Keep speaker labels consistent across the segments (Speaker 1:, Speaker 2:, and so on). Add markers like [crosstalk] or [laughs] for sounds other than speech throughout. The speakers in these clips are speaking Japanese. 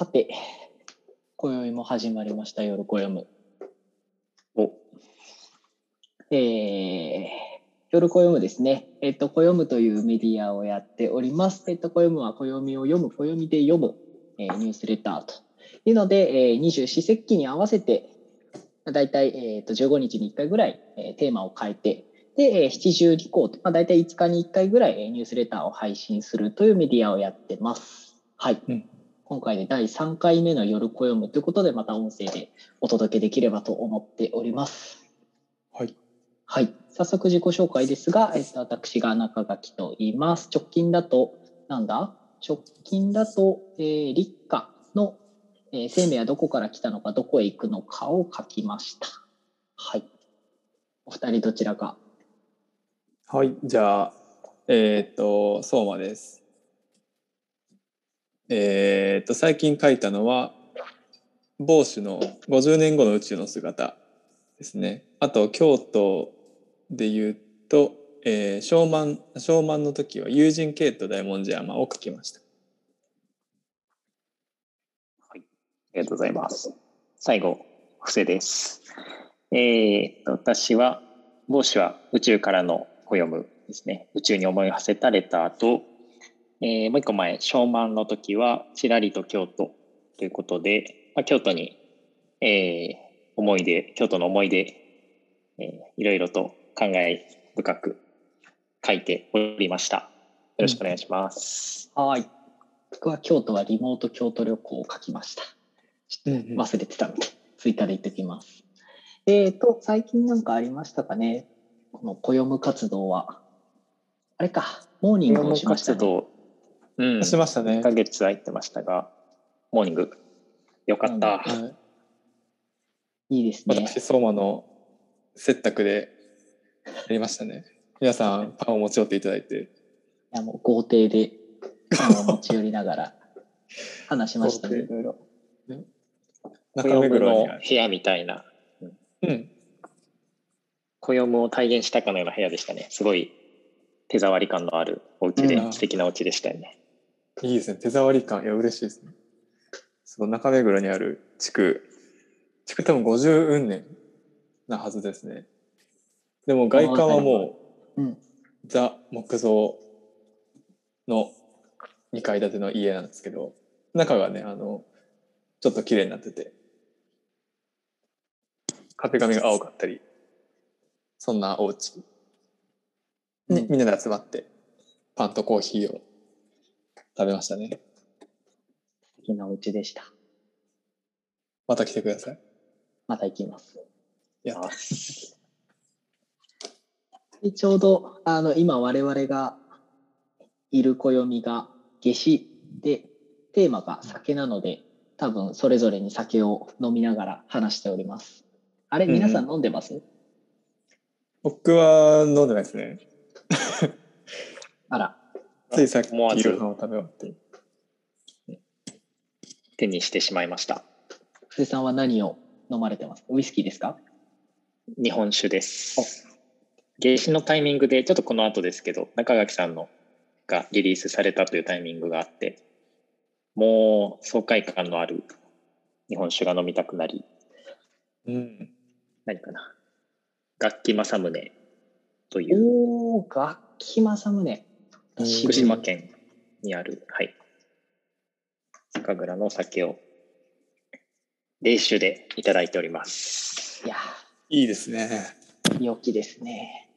Speaker 1: さて、今宵も始まりました、夜暦む。
Speaker 2: お、
Speaker 1: えー、夜暦ですね。えっと、暦というメディアをやっております。えっと、暦は暦を読む、暦で読む、えーニュースレターというので、えー、二十四節気に合わせて、だいたい、えー、と15日に1回ぐらい、えーテーマを変えて、で、えー七十二項、まあ、だいたい5日に1回ぐらい、えーニュースレターを配信するというメディアをやってます。はい。
Speaker 2: うん
Speaker 1: 今回で第3回目の夜暦むということで、また音声でお届けできればと思っております。
Speaker 2: はい。
Speaker 1: はい。早速自己紹介ですが、えっと、私が中垣と言います。直近だと、なんだ？直近だと、えー立夏の、えー生命はどこから来たのか、どこへ行くのかを書きました。はい。お二人どちらか。
Speaker 2: はい、じゃあ、えっ、と、相馬です。えっ、と、最近書いたのは、ボーシュの50年後の宇宙の姿ですね。あと、京都で言うと、えー、昭満、昭満の時は友人系と大文字山を書きました。
Speaker 3: はいありがとうございます。最後、布施です。えーっと、私は、帽子は宇宙からの暦ですね。宇宙に思いを馳せたレターと、えーもう一個前、昭満の時は、ちらりと京都ということで、まあ、京都に、えー思い出、京都の思い出、えーいろいろと感慨深く書いておりました。よろしくお願いします。
Speaker 1: はい。僕は京都はリモート京都旅行を書きました。
Speaker 2: うんうん
Speaker 1: 忘れてたので、ツイッターで言ってきます。えっ、と、最近なんかありましたかね？この暦活動は。あれか、モーニングをしましたね。
Speaker 3: 活動、うん、
Speaker 2: しましたね
Speaker 3: 1。ヶ月空いてましたが、モーニング、よかった。
Speaker 2: はい、
Speaker 1: いいですね。
Speaker 2: 私、相馬の接託でやりましたね。皆さん、パンを持ち寄っていただいて。
Speaker 1: いやもう豪邸でパンを持ち寄りながら話しましたね、いろいろ。
Speaker 2: 中目黒にある。
Speaker 3: 部屋みたいな、
Speaker 2: うん。
Speaker 3: 暦を体現したかのような部屋でしたね。すごい手触り感のあるお家で、
Speaker 2: うん
Speaker 3: 素敵なお家でしたよね。
Speaker 2: いいですね。手触り感。いや、嬉しいですね。その中目黒にある地区、地区多分50運年なはずですね。でも外観はもう、
Speaker 1: うん。
Speaker 2: ザ木造の2階建ての家なんですけど、中がね、あの、ちょっと綺麗になってて、壁紙が青かったり、そんなお家に
Speaker 1: うん
Speaker 2: みんなで集まって、パンとコーヒーを食べましたね。
Speaker 1: 素敵なお家でした。
Speaker 2: また来てください。
Speaker 1: また行きます。
Speaker 2: やっ
Speaker 1: ちょうどあの今我々がいる暦が夏至でテーマが酒なので多分それぞれに酒を飲みながら話しております。あれ
Speaker 2: うんうん
Speaker 1: 皆さん飲んでます、
Speaker 2: 僕は飲んでないですね。
Speaker 1: あら、
Speaker 2: ついさっき夕飯を食べ終わって。
Speaker 3: 手にしてしまいました。
Speaker 1: 布施さんは何を飲まれてます？ウイスキーですか？
Speaker 3: 日本酒です。夏至のタイミングで、ちょっとこの後ですけど、中垣さんのがリリースされたというタイミングがあって、もう爽快感のある日本酒が飲みたくなり、
Speaker 2: うん。
Speaker 3: 何かな？楽器政宗という
Speaker 1: 楽器政宗。
Speaker 2: うん
Speaker 3: 福島県にある、はい。酒蔵のお酒を、冷酒でいただいております。
Speaker 1: いや
Speaker 2: いいですね。
Speaker 1: ー、良きですね。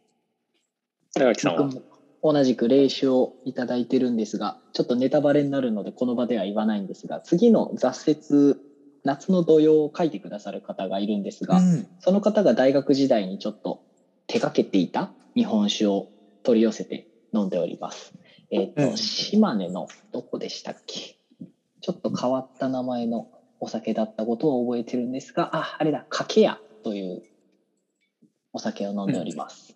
Speaker 3: 中垣さんは？
Speaker 1: 僕も同じく霊酒をいただいてるんですが、ちょっとネタバレになるのでこの場では言わないんですが、次の雑雪、夏の土曜を書いてくださる方がいるんですが、
Speaker 2: うん
Speaker 1: その方が大学時代にちょっと手掛けていた日本酒を取り寄せて飲んでおります。えっ、と、
Speaker 2: うん
Speaker 1: 島根のどこでしたっけ？ちょっと変わった名前のお酒だったことを覚えてるんですが、あ、あれだ、かけやというお酒を飲んでおります。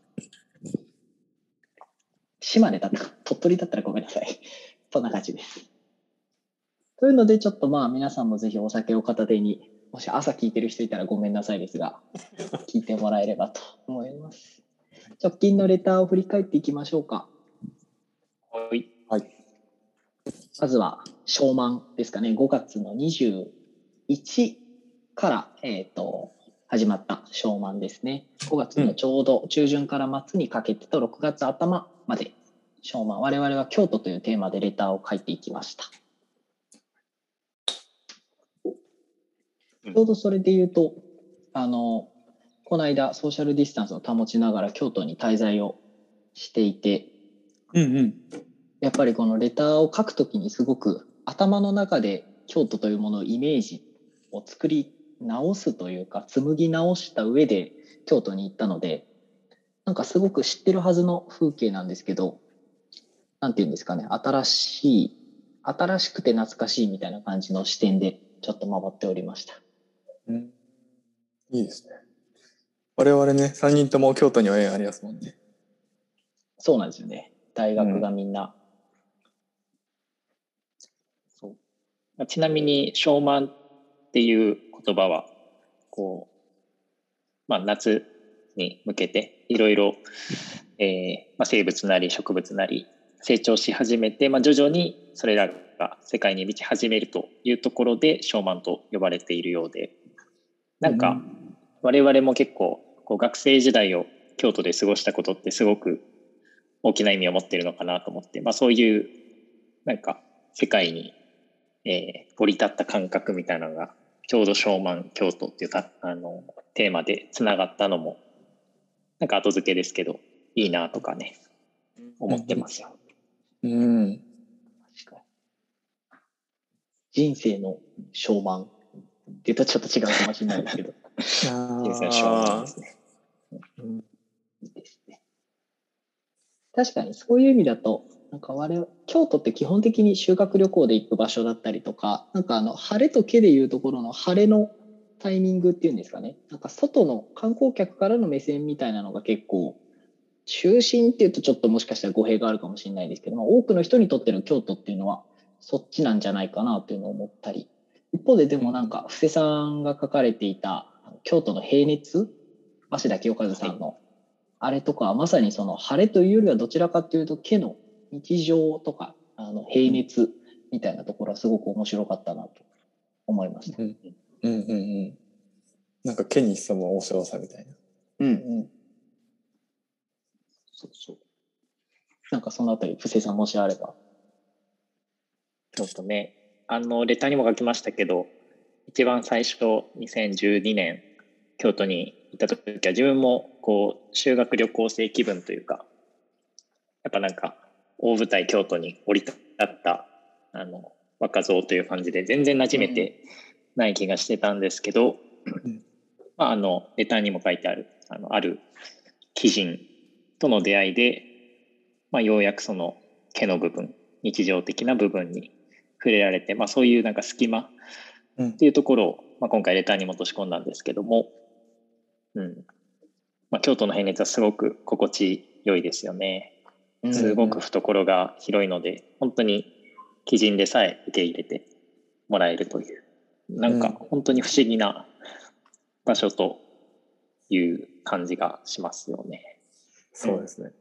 Speaker 1: 島根だったか、鳥取だったらごめんなさい。そんな感じです。というので、ちょっとまあ皆さんもぜひお酒を片手に、もし朝聞いてる人いたらごめんなさいですが、[laughs] 聞いてもらえればと思います。直近のレターを振り返っていきましょうか。
Speaker 3: はい。
Speaker 1: まずは、昭満ですかね、5月の21から、えっ、と、始まった昭満ですね。5月のちょうど中旬から末にかけてと6月頭まで昭満。我々は京都というテーマでレターを書いていきました。ちょうどそれで言うと、あの、この間ソーシャルディスタンスを保ちながら京都に滞在をしていて、
Speaker 2: うんうん。
Speaker 1: やっぱりこのレターを書くときにすごく頭の中で京都というものをイメージを作り直すというか紡ぎ直した上で京都に行ったのでなんかすごく知ってるはずの風景なんですけどなんて言うんですかね新しい新しくて懐かしいみたいな感じの視点でちょっと回っておりました。
Speaker 2: うん、いいですね。我々ね、3人とも京都には縁ありますもんね。
Speaker 1: そうなんですよね。大学がみんな。
Speaker 3: そうちなみに、昭満っていう言葉は、こう、まあ、夏に向けて、いろいろ、えーまあ、生物なり植物なり成長し始めて、まあ、徐々にそれらが世界に満ち始めるというところで、昭満と呼ばれているようで、なんか、我々も結構、こう学生時代を京都で過ごしたことってすごく大きな意味を持っているのかなと思って、まあ、そういうなんか世界に、えー、降り立った感覚みたいなのがちょうど昭満京都っていうたあのテーマでつながったのもなんか後付けですけどいいなとかね思ってますよ。
Speaker 2: うん。
Speaker 1: 確かに人生の昭満って言うとちょっと違うかもしれないですけど。[laughs]
Speaker 3: 人生の昭満ですね。
Speaker 2: うん
Speaker 1: いいですね。確かにそういう意味だと、なんか我々、京都って基本的に修学旅行で行く場所だったりとか、なんかあの、晴れと毛でいうところの晴れのタイミングっていうんですかね。なんか外の観光客からの目線みたいなのが結構、中心っていうとちょっともしかしたら語弊があるかもしれないですけども、多くの人にとっての京都っていうのは、そっちなんじゃないかなというのを思ったり。一方ででもなんか、布施さんが書かれていた、京都の平熱、鷲田清和さんの、あれとかはまさにその晴れというよりはどちらかというと毛の日常とかあの平熱みたいなところはすごく面白かったなと思いました。
Speaker 2: うんうんうんうん。なんか毛に潜む面白さみたいな。
Speaker 1: うんうん。
Speaker 3: そうそう
Speaker 1: なんかそのあたり、布施さんもしあれば。
Speaker 3: ちょっとね、あの、レターにも書きましたけど、一番最初、2012年、京都に行った時は、自分も、こう、修学旅行生気分というか、やっぱなんか、大舞台京都に降り立った、あの、若造という感じで、全然馴染めてない気がしてたんですけど、
Speaker 2: うん。
Speaker 3: まあ、あの、レターにも書いてある、あの、ある鬼人との出会いで、まあ、ようやくその毛の部分、日常的な部分に触れられて、まあ、そういうなんか隙間
Speaker 2: うん。
Speaker 3: っていうところを、まあ、今回レターにも落とし込んだんですけども、うん。まあ、京都の平熱はすごく心地よいですよね。すごく懐が広いので、本当に鬼人でさえ受け入れてもらえるという、なんか本当に不思議な場所という感じがしますよね。
Speaker 2: そうですね。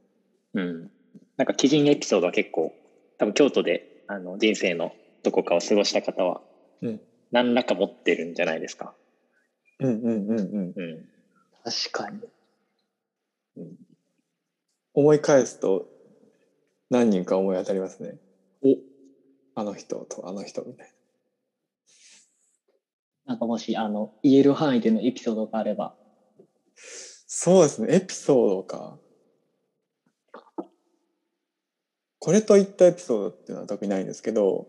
Speaker 3: うん。なんか鬼人エピソードは結構、多分京都であの人生のどこかを過ごした方は、
Speaker 2: うん
Speaker 3: 何らか持ってるんじゃないですか。
Speaker 2: うんうんうんうん。
Speaker 3: うん。
Speaker 1: 確かに。
Speaker 2: 思い返すと何人か思い当たりますね。おあの人とあの人みたい
Speaker 1: なんかもし、あの、言える範囲でのエピソードがあれば。
Speaker 2: な。そうですね。エピソードか。これといったエピソードっていうのは特にないんですけど、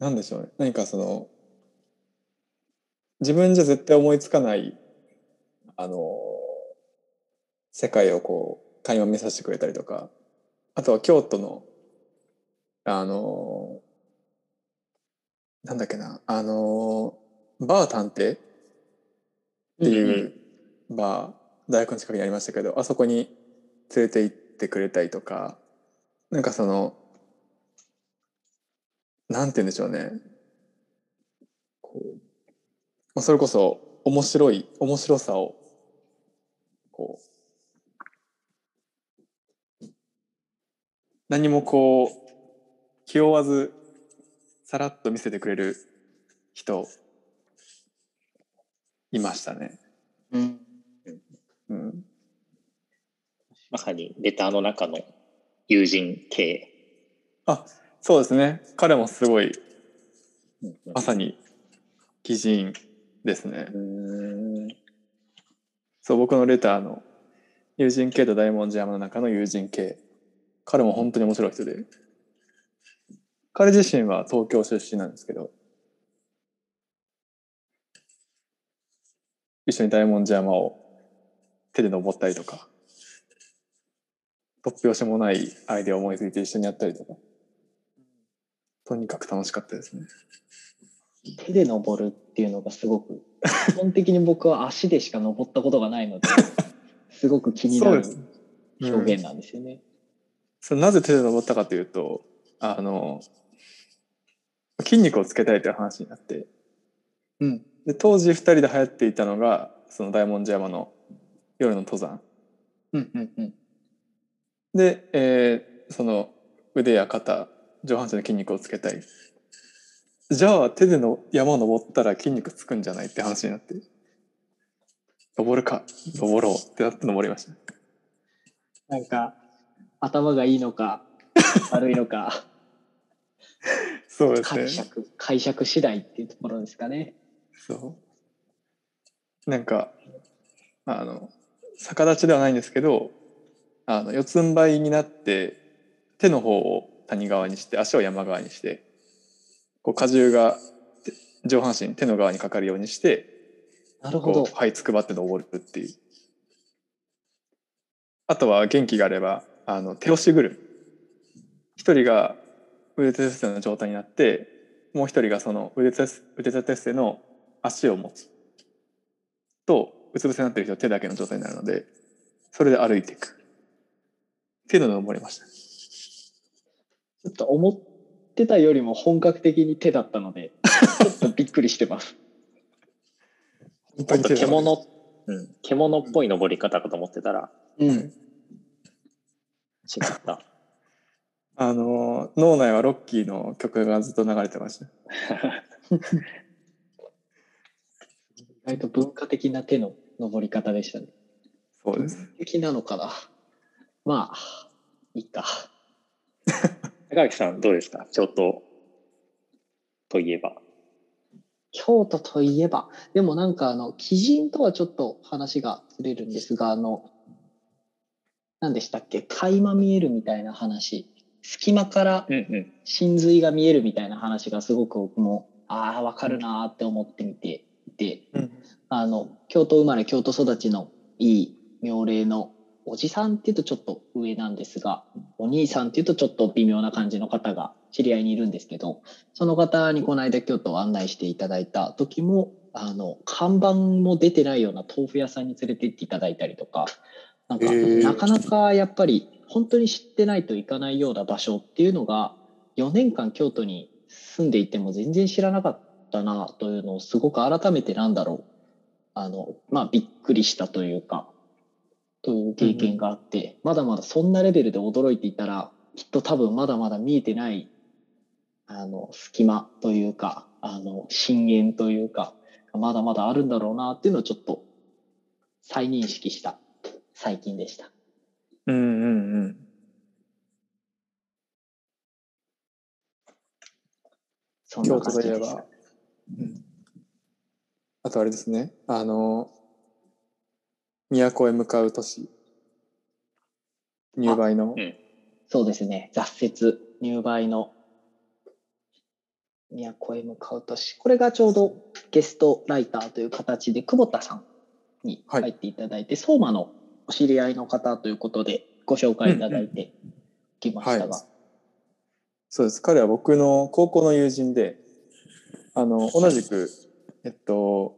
Speaker 2: なんでしょうね。何かその、自分じゃ絶対思いつかない、あの、世界をこう、垣間見させてくれたりとか、あとは京都の、あの、なんだっけな、あの、バー探偵っていうバー、大学の近くにありましたけど、あそこに連れて行ってくれたりとか、なんかその、なんて言うんでしょうね。こうまあそれこそ面白い、面白さを、こう、何もこう、気負わずさらっと見せてくれる人いましたね。
Speaker 1: うん。
Speaker 2: うん、
Speaker 3: まさにレターの中の友人系。
Speaker 2: あそうですね彼もすごいまさに奇人ですね。
Speaker 3: う
Speaker 2: そう僕のレターの友人系と大文字山の中の友人系彼も本当に面白い人で。彼自身は東京出身なんですけど。一緒に大文字山を手で登ったりとか。突拍子もないアイデアを思いついて一緒にやったりとか。とにかく楽しかったですね。
Speaker 1: 手で登るっていうのがすごく、基本的に僕は足でしか登ったことがないので、[laughs] すごく気になる表現なんですよね。
Speaker 2: それなぜ手で登ったかというとあの筋肉をつけたいという話になって。
Speaker 1: うん。
Speaker 2: で当時2人で流行っていたのがその大文字山の夜の登山。
Speaker 1: うんうんうん。
Speaker 2: で、えーその腕や肩上半身の筋肉をつけたい。じゃあ手での山を登ったら筋肉つくんじゃないって話になって。登るか登ろうってなって登りました。
Speaker 1: なんか、頭がいいのか、[laughs] 悪いのか、
Speaker 2: そうですね
Speaker 1: 解釈、解釈次第っていうところですかね。
Speaker 2: そうなんかあの逆立ちではないんですけどあの四つん這いになって手の方を谷側にして足を山側にしてこう荷重が手上半身手の側にかかるようにして
Speaker 1: なるほど
Speaker 2: こう。這いつくばって登るっていうあとは元気があればあの手押しぐるみ一人が腕立て伏せの状態になってもう一人がその腕立て腕立て伏せの足を持つ。とうつ伏せになってる人は手だけの状態になるのでそれで歩いていく。っていうのを登りました。
Speaker 1: ちょっと思ってたよりも本格的に手だったので、ちょっとびっくりしてます。[laughs]
Speaker 2: 本
Speaker 3: もっと
Speaker 2: 手で登る
Speaker 3: 獣、うん、獣っぽい登り方かと思ってたら
Speaker 1: うん。
Speaker 3: 違った。
Speaker 2: あの脳内はロッキーの曲がずっと流れてました
Speaker 1: 意外と文化的な手の登り方でしたね。
Speaker 2: そうです
Speaker 1: 的なのかな。まあ、いいか。[laughs]
Speaker 3: 高垣さんどうですか？京都といえば。
Speaker 1: 京都といえば、でもなんかあの、鬼人とはちょっと話がずれるんですが、あの、何でしたっけ？垣間見えるみたいな話。隙間から
Speaker 3: うんうん。
Speaker 1: 真髄が見えるみたいな話がすごく僕も、ああ、わかるなーって思ってみていて、
Speaker 2: うん
Speaker 1: あの、京都生まれ、京都育ちのいい妙齢のおじさんっていうとちょっと上なんですが、お兄さんっていうとちょっと微妙な感じの方が知り合いにいるんですけど、その方にこの間京都を案内していただいた時も、あの、看板も出てないような豆腐屋さんに連れてっていただいたりとか、なんか、なかなかやっぱり本当に知ってないといかないような場所っていうのが、4年間京都に住んでいても全然知らなかったなというのをすごく改めてなんだろう。あの、まあ、びっくりしたというか、という経験があって、まだまだそんなレベルで驚いていたら、きっと多分まだまだ見えてない、あの、隙間というか、あの、深淵というか、まだまだあるんだろうなっていうのをちょっと再認識した最近でした。
Speaker 2: うんうんうん。
Speaker 1: そんな感じでした。
Speaker 2: うん。あとあれですね。あの都へ向かう都市。入梅の。
Speaker 3: うん。
Speaker 1: そうですね。挫折、入梅の。都へ向かう年。これがちょうどゲストライターという形で、久保田さんに
Speaker 2: はい。
Speaker 1: 入っていただいて、相馬のお知り合いの方ということでご紹介いただいてきましたが。
Speaker 2: はいそうです彼は僕の高校の友人であの同じくえっと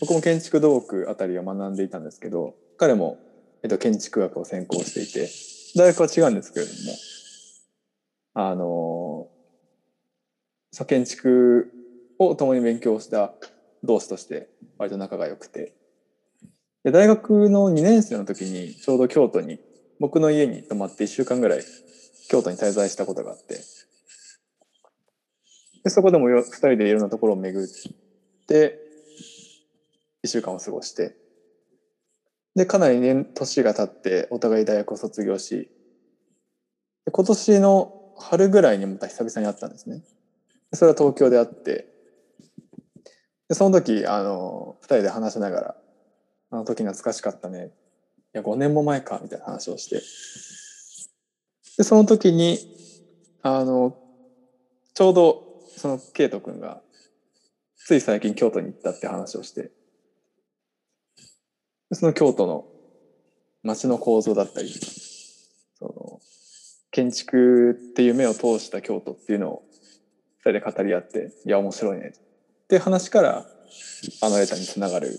Speaker 2: 僕も建築土木あたりを学んでいたんですけど彼も、えっと、建築学を専攻していて大学は違うんですけれどもあのそ建築を共に勉強した同志として割と仲が良くてで大学の2年生の時にちょうど京都に僕の家に泊まって1週間ぐらい京都に滞在したことがあって。でそこでも2人でいろんなところを巡って1週間を過ごして。でかなり年年が経ってお互い大学を卒業しで今年の春ぐらいにまた久々に会ったんですね。それは東京で会って。でその時あの2人で話しながら「あの時懐かしかったね」いや5年も前かみたいな話をして。でその時にあのちょうどその圭斗君がつい最近京都に行ったって話をして。その京都の街の構造だったりその建築っていう目を通した京都っていうのを二人で語り合っていや面白いね。って話からあのレターにつながる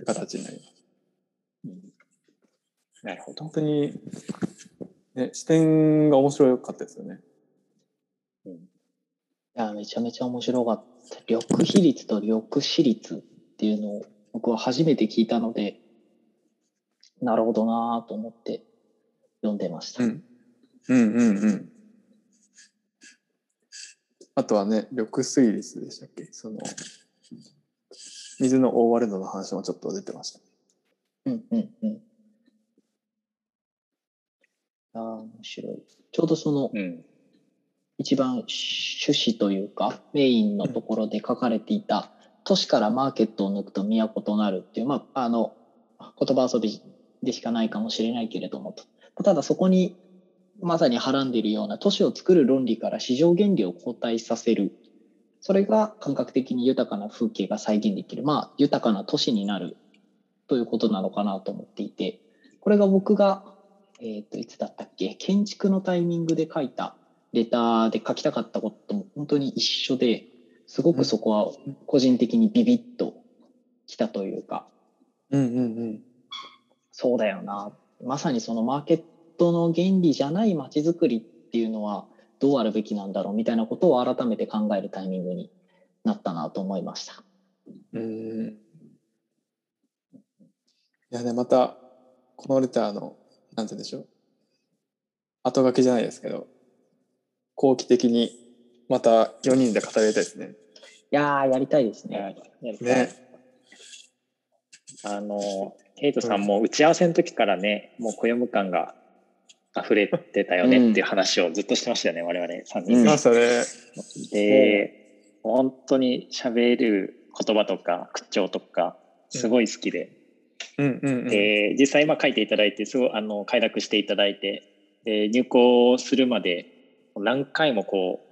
Speaker 2: って形になります。
Speaker 3: なるほど
Speaker 2: 本。当に、ね、視点が面白かったですよね。
Speaker 1: いや、めちゃめちゃ面白かった。緑比率と緑視率っていうのを僕は初めて聞いたので、なるほどなぁと思って読んでました。
Speaker 2: うん。うんうんうん。あとはね、緑水率でしたっけ？その、水の覆われ度の話もちょっと出てました。
Speaker 1: うんうんうん。ああ、面白い。ちょうどその
Speaker 3: うん。
Speaker 1: 一番趣旨というかメインのところで書かれていた都市からマーケットを抜くと都となるっていう、まあ、あの言葉遊びでしかないかもしれないけれどもとただそこにまさにはらんでいるような都市を作る論理から市場原理を後退させるそれが感覚的に豊かな風景が再現できるまあ豊かな都市になるということなのかなと思っていてこれが僕が、えっといつだったっけ建築のタイミングで書いたレターで書きたかったことも本当に一緒ですごくそこは個人的にビビッときたというか、
Speaker 2: うんうんうん。
Speaker 1: そうだよな。まさにそのマーケットの原理じゃない街づくりっていうのはどうあるべきなんだろうみたいなことを改めて考えるタイミングになったなと思いました。
Speaker 2: うん。いやね、また、このレターの、なんて言うんでしょう。後書きじゃないですけど、後期的にまた4人で語りたいですね。
Speaker 1: いやー、やりたいです
Speaker 3: や
Speaker 1: ね。
Speaker 3: やりたい
Speaker 2: ね。
Speaker 3: あの、ケイトさんも打ち合わせの時からね、もう小読感が溢れてたよねっていう話をずっとしてましたよね、我々3人。
Speaker 1: うん。
Speaker 3: で。
Speaker 2: ましたね。
Speaker 3: で、本当に喋る言葉とか口調とか、すごい好きで、
Speaker 2: うん。うんうん。
Speaker 3: で実際まあ書いていただいてすごいあの快諾していただいて。で入校するまで何回もこう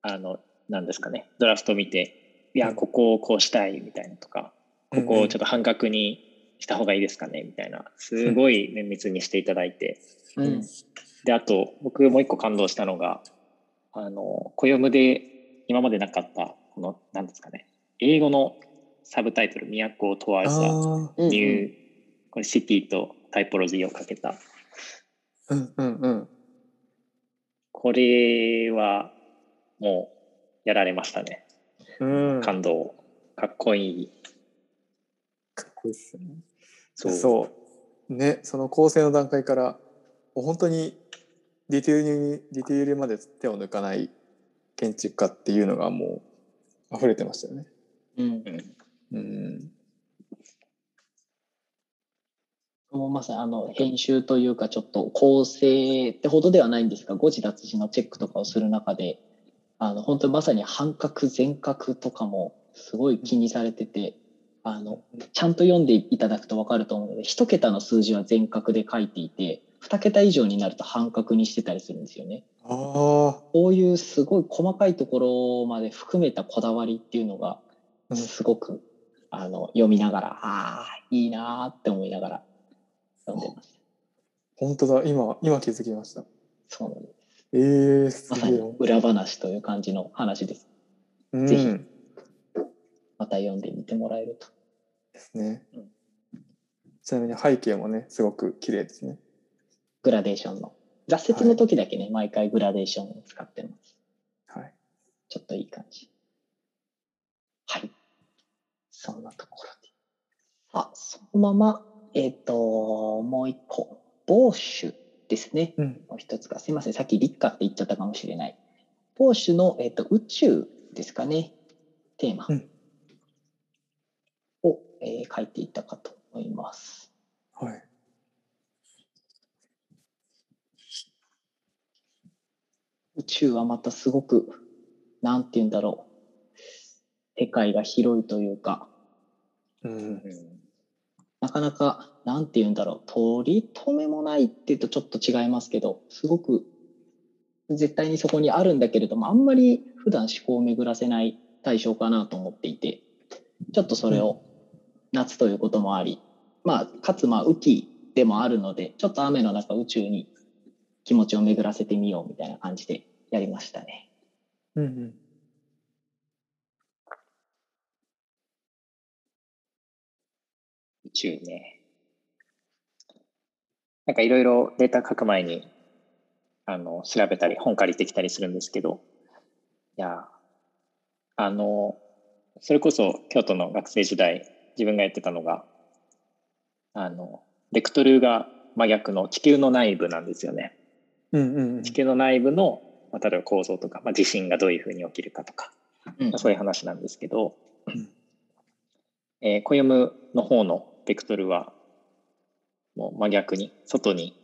Speaker 3: あのなんですかねドラフト見ていやここをこうしたいみたいなとかここをちょっと半角にした方がいいですかねみたいなすごい綿密にしていただいて
Speaker 1: うん。
Speaker 3: であと僕もう一個感動したのがあの小読むで今までなかったこのなんですかね英語のサブタイトル「都を問わず」
Speaker 2: あ
Speaker 1: うん
Speaker 3: ニュー、これシティとタイポロジーをかけた。
Speaker 2: あ、うんうんうん。
Speaker 3: これはもうやられましたね。
Speaker 2: うん。
Speaker 3: 感動。かっこいい。
Speaker 2: かっこいいっすよね。
Speaker 3: そう。
Speaker 2: ね、その構成の段階から、本当にディテールに、ディテールまで手を抜かない建築家っていうのがもう溢れてましたよね。
Speaker 1: うん
Speaker 3: うん
Speaker 2: うん。
Speaker 1: もうまさにあの編集というかちょっと構成ってほどではないんですが誤字脱字のチェックとかをする中であの本当にまさに半角全角とかもすごい気にされててあのちゃんと読んでいただくと分かると思うので一桁の数字は全角で書いていて二桁以上になると半角にしてたりするんですよね。
Speaker 2: ああ、
Speaker 1: こういうすごい細かいところまで含めたこだわりっていうのが
Speaker 2: うん
Speaker 1: すごく、あの読みながらああいいなーって思いながら読んでます。
Speaker 2: 本当だ。今、今気づきました。
Speaker 1: そうなんです。
Speaker 2: ええー、す
Speaker 1: まさに。裏話という感じの話です。
Speaker 2: うん、
Speaker 1: ぜひ
Speaker 2: で
Speaker 1: また読んでみてもらえると。
Speaker 2: すね
Speaker 1: うん。
Speaker 2: ちなみに背景もね、すごく綺麗ですね。
Speaker 1: グラデーションの。雑説の時だけね、毎回グラデーションを使ってます。
Speaker 2: はい。
Speaker 1: ちょっといい感じ。はい。そんなところで。あ、そのまま、えっ、と、もう一個。ボーシュですね。
Speaker 2: うん。
Speaker 1: もう一つが、すいません、さっき立夏って言っちゃったかもしれない。ポーシュの、えっと宇宙ですかね、テーマ
Speaker 2: うん
Speaker 1: を、えー書いていたかと思います。
Speaker 2: はい。
Speaker 1: 宇宙はまたすごく、なんて言うんだろう。世界が広いというか、
Speaker 2: うん。
Speaker 1: なかなか、なんて言うんだろう。取り留めもないっていうとちょっと違いますけど、すごく、絶対にそこにあるんだけれども、あんまり普段思考を巡らせない対象かなと思っていて、ちょっとそれを夏ということもあり、まあ、かつまあ、雨季でもあるので、ちょっと雨の中宇宙に気持ちを巡らせてみようみたいな感じでやりましたね。
Speaker 2: うんうん。
Speaker 3: 宇宙ね。なんかいろいろデータ書く前に、あの、調べたり、本借りてきたりするんですけど、いや、あの、それこそ京都の学生時代、自分がやってたのが、あの、ベクトルが真逆の地球の内部なんですよね。
Speaker 2: うんうんうん。
Speaker 3: 地球の内部の、まあ、例えば構造とか、まあ、地震がどういうふうに起きるかとか、
Speaker 1: うん。
Speaker 3: まあそういう話なんですけど
Speaker 2: うん、
Speaker 3: えー、コヨムの方のベクトルはもう真逆に外に、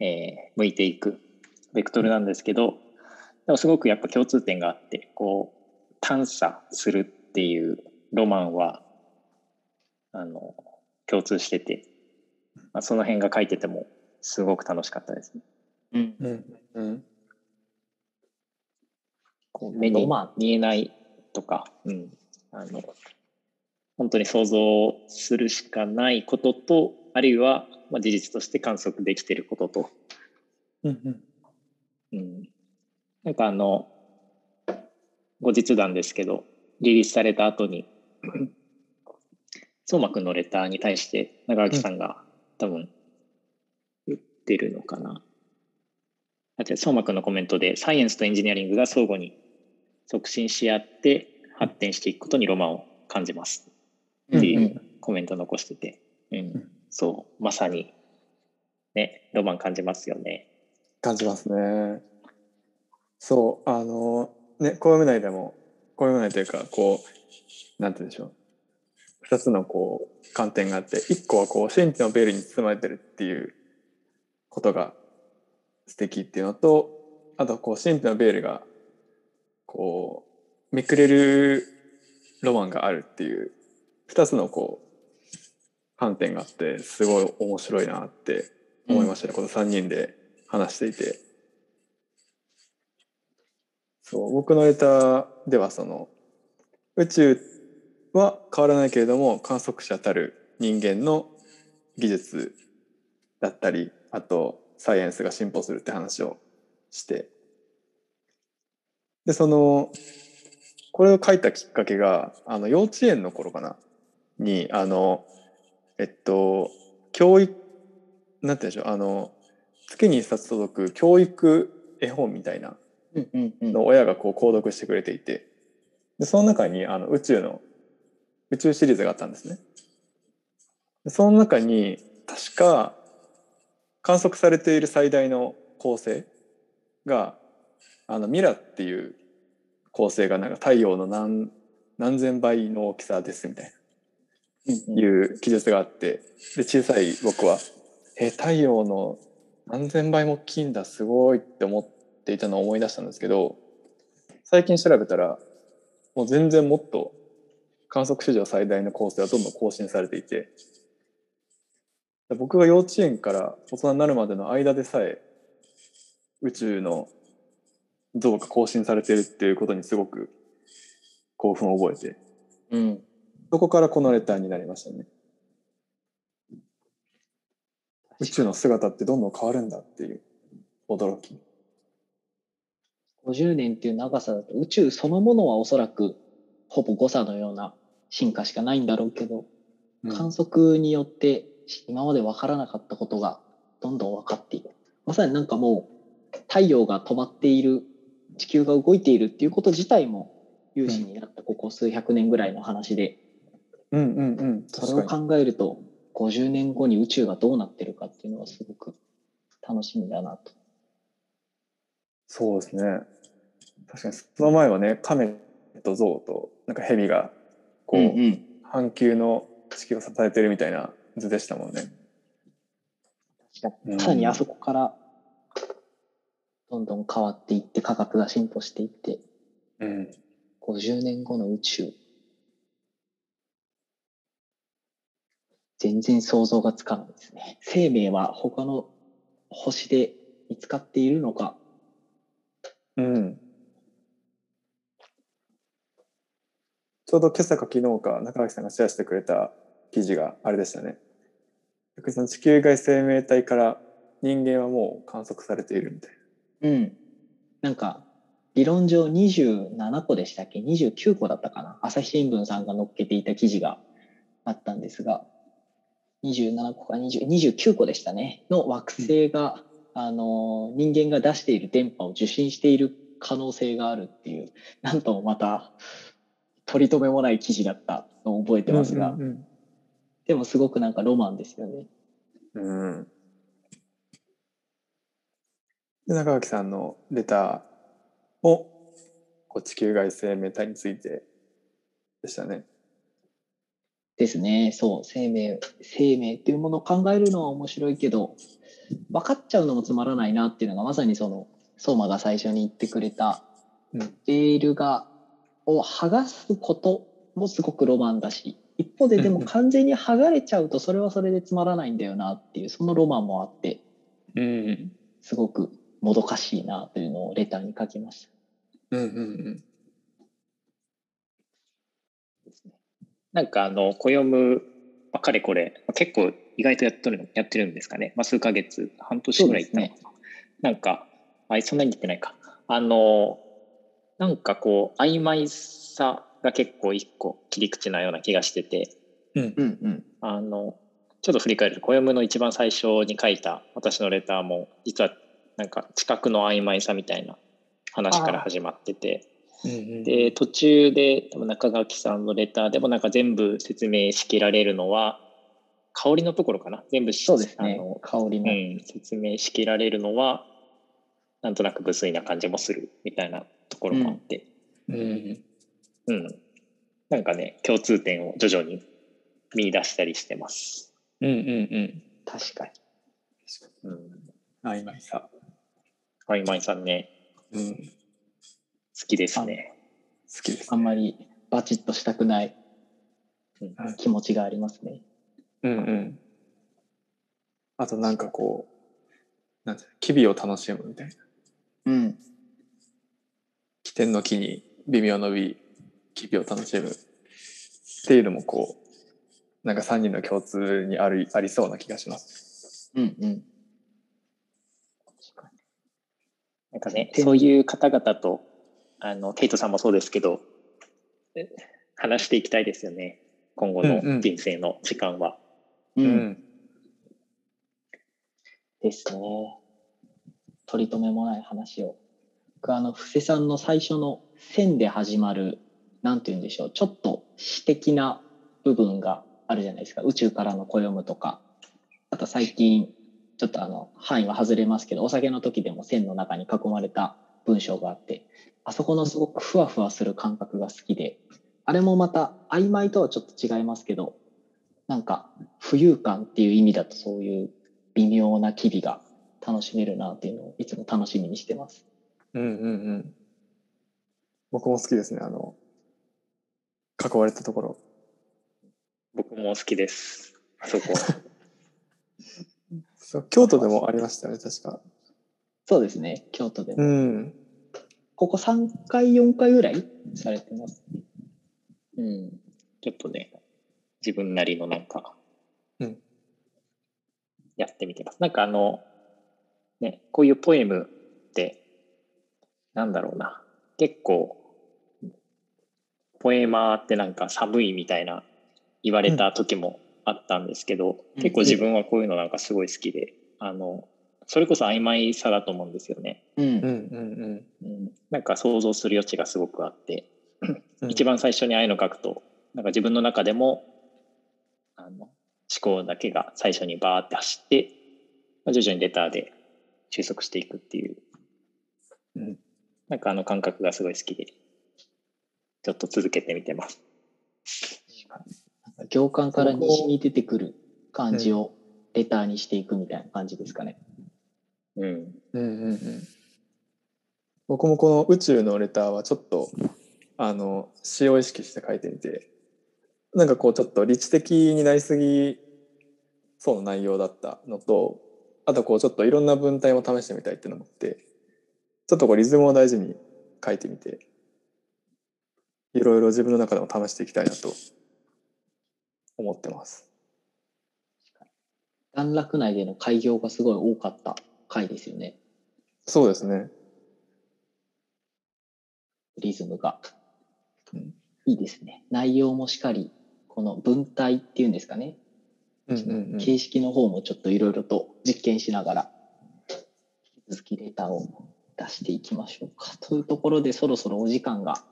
Speaker 3: えー向いていくベクトルなんですけどでもすごくやっぱ共通点があってこう探査するっていうロマンはあの共通してて、まあ、その辺が書いててもすごく楽しかったですね。
Speaker 1: うん。
Speaker 2: うん。うん。
Speaker 3: こう目に見えないとか、うん、あの本当に想像するしかないこととあるいは、まあ、事実として観測できていることと、
Speaker 2: うんうん。
Speaker 3: うん、なんかあの後日談ですけどリリースされた後に相馬くんのレターに対して長垣さんが多分言ってるのかな。相馬くんのコメントでサイエンスとエンジニアリングが相互に促進し合って発展していくことにロマンを感じます。ってい
Speaker 1: うんう
Speaker 3: うコメントを残してて、うん。そう。まさにねロマン感じますよね。
Speaker 2: 感じますね。そう。あのね暦内でも暦内というかこうなんて言うんでしょう。二つのこう観点があって一個はこう神秘のベールに包まれてるっていうことが素敵っていうのとあとこう神秘のベールがこうめくれるロマンがあるっていう二つのこう観点があってすごい面白いなって思いましたね、この3人で話していて。そう僕のレターではその宇宙は変わらないけれども観測者たる人間の技術だったりあとサイエンスが進歩するって話をして。でそのこれを書いたきっかけがあの幼稚園の頃かな。にあのえっと教育なんて言うんでしょう。あの月に一冊届く教育絵本みたいなの親がこう購読してくれていて。でその中にあの宇宙の宇宙シリーズがあったんですね。でその中に確か観測されている最大の恒星があのミラっていう恒星がなんか太陽の何何千倍の大きさですみたい
Speaker 1: うん
Speaker 2: ないう記述があって。で小さい僕は「え太陽の何千倍も大きいんだすごい」って思っていたのを思い出したんですけど最近調べたらもう全然もっと観測史上最大の恒星はどんどん更新されていて僕が幼稚園から大人になるまでの間でさえ宇宙の像が更新されてるっていうことにすごく興奮を覚えて
Speaker 1: うん
Speaker 2: そこからこのレターになりましたね。宇宙の姿ってどんどん変わるんだっていう驚き。
Speaker 1: 50年っていう長さだと宇宙そのものはおそらくほぼ誤差のような進化しかないんだろうけど、観測によって今まで分からなかったことがどんどん分かっているまさになんかもう太陽が止まっている地球が動いているっていうこと自体も有志になったここ数百年ぐらいの話で、
Speaker 2: うんうんうん。
Speaker 1: それを。考えると50年後に宇宙がどうなってるかっていうのはすごく楽しみだなと。
Speaker 2: そうですね。確かにその前はね亀と象となんか蛇がこう、
Speaker 1: うんうん
Speaker 2: 半球の地球を支えてるみたいな図でしたもんね。うん
Speaker 1: さらにあそこからどんどん変わっていって科学が進歩していって
Speaker 2: うん。
Speaker 1: 50年後の宇宙全然想像がつかないですね生命は他の星で見つかっているのか
Speaker 2: うん。ちょうど今朝か昨日か中垣さんがシェアしてくれた記事があれでしたね。逆にその地球外生命体から人間はもう観測されているみたい
Speaker 1: うん。なんか理論上27個でしたっけ？29個だったかな？朝日新聞さんが載っけていた記事があったんですが27個か20 29個でしたね。の惑星が、あの人間が出している電波を受信している可能性があるっていうなんともまた取り留めもない記事だったのを覚えて
Speaker 2: な。
Speaker 1: ますが、
Speaker 2: うん
Speaker 1: でもすごくなんかロマンですよね。
Speaker 2: うんうん。で中垣さんのレターもこう地球外生命体についてでしたね。
Speaker 1: ですね。そう、生命、生命っていうものを考えるのは面白いけど、分かっちゃうのもつまらないなっていうのがまさにその、相馬が最初に言ってくれた、
Speaker 2: うん
Speaker 1: レールが、を剥がすこともすごくロマンだし、一方で [laughs] でも
Speaker 2: うんうん
Speaker 1: 完全に剥がれちゃうとそれはそれでつまらないんだよなっていう、そのロマンもあって、
Speaker 2: うん
Speaker 1: すごくもどかしいなというのをレターに書きました。
Speaker 2: うんうん
Speaker 3: ですね。なんかあの、暦む、まあ、かれこれ、まあ結構意外とやっとるやってるんですかね。まあ、数ヶ月、半年ぐらいいったのかな。なんか、あ、そんなに言ってないか。あの、なんかこう、曖昧さが結構一個切り口なような気がしてて、
Speaker 1: うんうん。
Speaker 3: あの、ちょっと振り返ると、暦の一番最初に書いた私のレターも、実はなんか知覚の曖昧さみたいな話から始まってて、
Speaker 2: うんうん。
Speaker 3: で途中で多分中垣さんのレターでもなんか全部説明しきられるのは香りのところかな？全部し
Speaker 1: そうですね
Speaker 3: あの。
Speaker 1: 香りも。
Speaker 3: うん、説明しきられるのはなんとなく無粋な感じもするみたいなところもあって、
Speaker 2: うん
Speaker 3: うんなんかね共通点を徐々に見出したりしてます。
Speaker 2: うんうんうん。
Speaker 1: 確かに。
Speaker 3: うん、
Speaker 2: 曖昧さ。
Speaker 3: あいまいさんね
Speaker 2: うん。
Speaker 3: 好きですね。
Speaker 2: 好きです、
Speaker 1: あんまりバチッとしたくな
Speaker 2: い
Speaker 1: 気持ちがありますね。
Speaker 2: うんうん。あとなんかこう、なんていうの機微を楽しむみたいな。
Speaker 1: うん。
Speaker 2: 起点の木に微妙伸び、機微を楽しむっていうのもこう、なんか3人の共通にあるありそうな気がします。
Speaker 1: うんうん。
Speaker 3: なんかね、
Speaker 1: て
Speaker 3: そういう方々と、あの、ケイトさんもそうですけど、え話していきたいですよね。今後
Speaker 2: うんうん
Speaker 3: の人生の時間は。
Speaker 1: う。
Speaker 2: うんん。
Speaker 1: ですね。取り留めもない話を。僕あの、布施さんの最初の線で始まる、なんて言うんでしょう、ちょっと詩的な部分があるじゃないですか。宇宙からの暦とか。あと最近、ちょっとあの、範囲は外れますけど、お酒の時でも線の中に囲まれた文章があって、あそこのすごくふわふわする感覚が好きで、あれもまた曖昧とはちょっと違いますけど、なんか浮遊感っていう意味だとそういう微妙な機微が楽しめるなっていうのをいつも楽しみにしてます。
Speaker 2: うんうんうん。僕も好きですね。あの、囲われたところ。
Speaker 3: 僕も好きです。あそこ。[laughs]
Speaker 2: そう京都でもありましたよね、確か。
Speaker 1: そうですね、京都でも。
Speaker 2: うん。
Speaker 1: ここ3回、4回ぐらいされてます。
Speaker 3: うん。ちょっとね、自分なりのなんか、
Speaker 2: うん
Speaker 3: やってみてます。なんかあの、ね、こういうポエムって、なんだろうな、結構、ポエマーってなんか寒いみたいな言われた時もあったんですけど、
Speaker 1: うん。
Speaker 3: 結構自分はこういうのなんかすごい好きで、あの、それこそ曖昧さだと思うんですよね。
Speaker 1: うん。
Speaker 2: うん。うん
Speaker 3: うん、なんか想像する余地がすごくあって、
Speaker 2: うん。
Speaker 3: 一番最初にああいうの書くとなんか自分の中でもあの思考だけが最初にバーって走って、まあ、徐々にレターで収束していくっていう、
Speaker 2: うん。
Speaker 3: なんかあの感覚がすごい好きで、ちょっと続けてみてます。
Speaker 1: 行間から西に出てくる感じをレターにしていくみたいな感じですかね。
Speaker 3: うん。
Speaker 2: うんうんうん。僕もこの宇宙のレターはちょっとあの詩を意識して書いてみてなんかこうちょっと理知的になりすぎそうな内容だったのとあとこうちょっといろんな文体も試してみたいっていうのもあってちょっとこうリズムを大事に書いてみていろいろ自分の中でも試していきたいなと思ってます。
Speaker 1: 段落内での開業がすごい多かった回ですよね。
Speaker 2: そうですね。
Speaker 1: リズムが。
Speaker 2: うん
Speaker 1: いいですね。内容もしっかり、この文体っていうんですかね。
Speaker 2: うんうんうん。
Speaker 1: 形式の方もちょっといろいろと実験しながら、引き続きレターを出していきましょうか。というところで、そろそろお時間が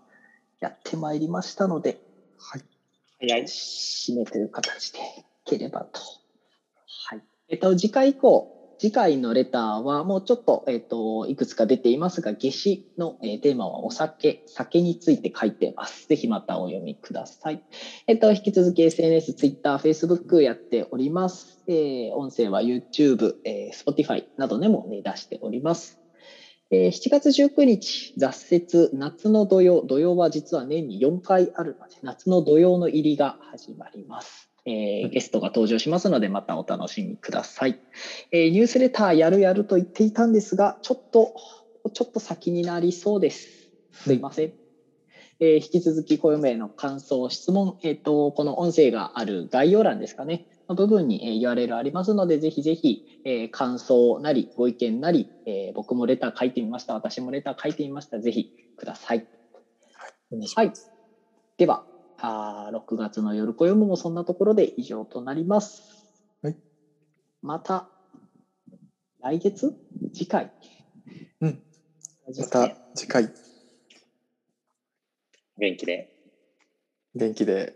Speaker 1: やってまいりましたので、
Speaker 2: はい。
Speaker 3: 早い。
Speaker 1: 締めという形でいければと。はい。えっと、次回以降、次回のレターはもうちょっと、えっと、いくつか出ていますが、夏至の、えーテーマはお酒、酒について書いています。ぜひまたお読みください。えっと、引き続き SNS、Twitter、Facebook やっております。えー音声は YouTube、えー Spotify などでも、ね、出しております。えー7月19日、雑雪、夏の土曜、土曜は実は年に4回あるので、夏の土曜の入りが始まります。えーゲストが登場しますので、またお楽しみください。えーニュースレターやるやると言っていたんですが、ちょっと、ちょっと先になりそうです。すいません。えー引き続き暦への感想、質問、えっ、と、この音声がある概要欄ですかね、の部分に、えー URL ありますので、ぜひぜひ、えー感想なり、ご意見なり、えー僕もレター書いてみました、私もレター書いてみました、ぜひください。はい。では、あー6月の夜暦もそんなところで以上となります。
Speaker 2: はい。
Speaker 1: また、来月？次回。
Speaker 2: うん。また次回
Speaker 3: 元気で。
Speaker 2: 元気で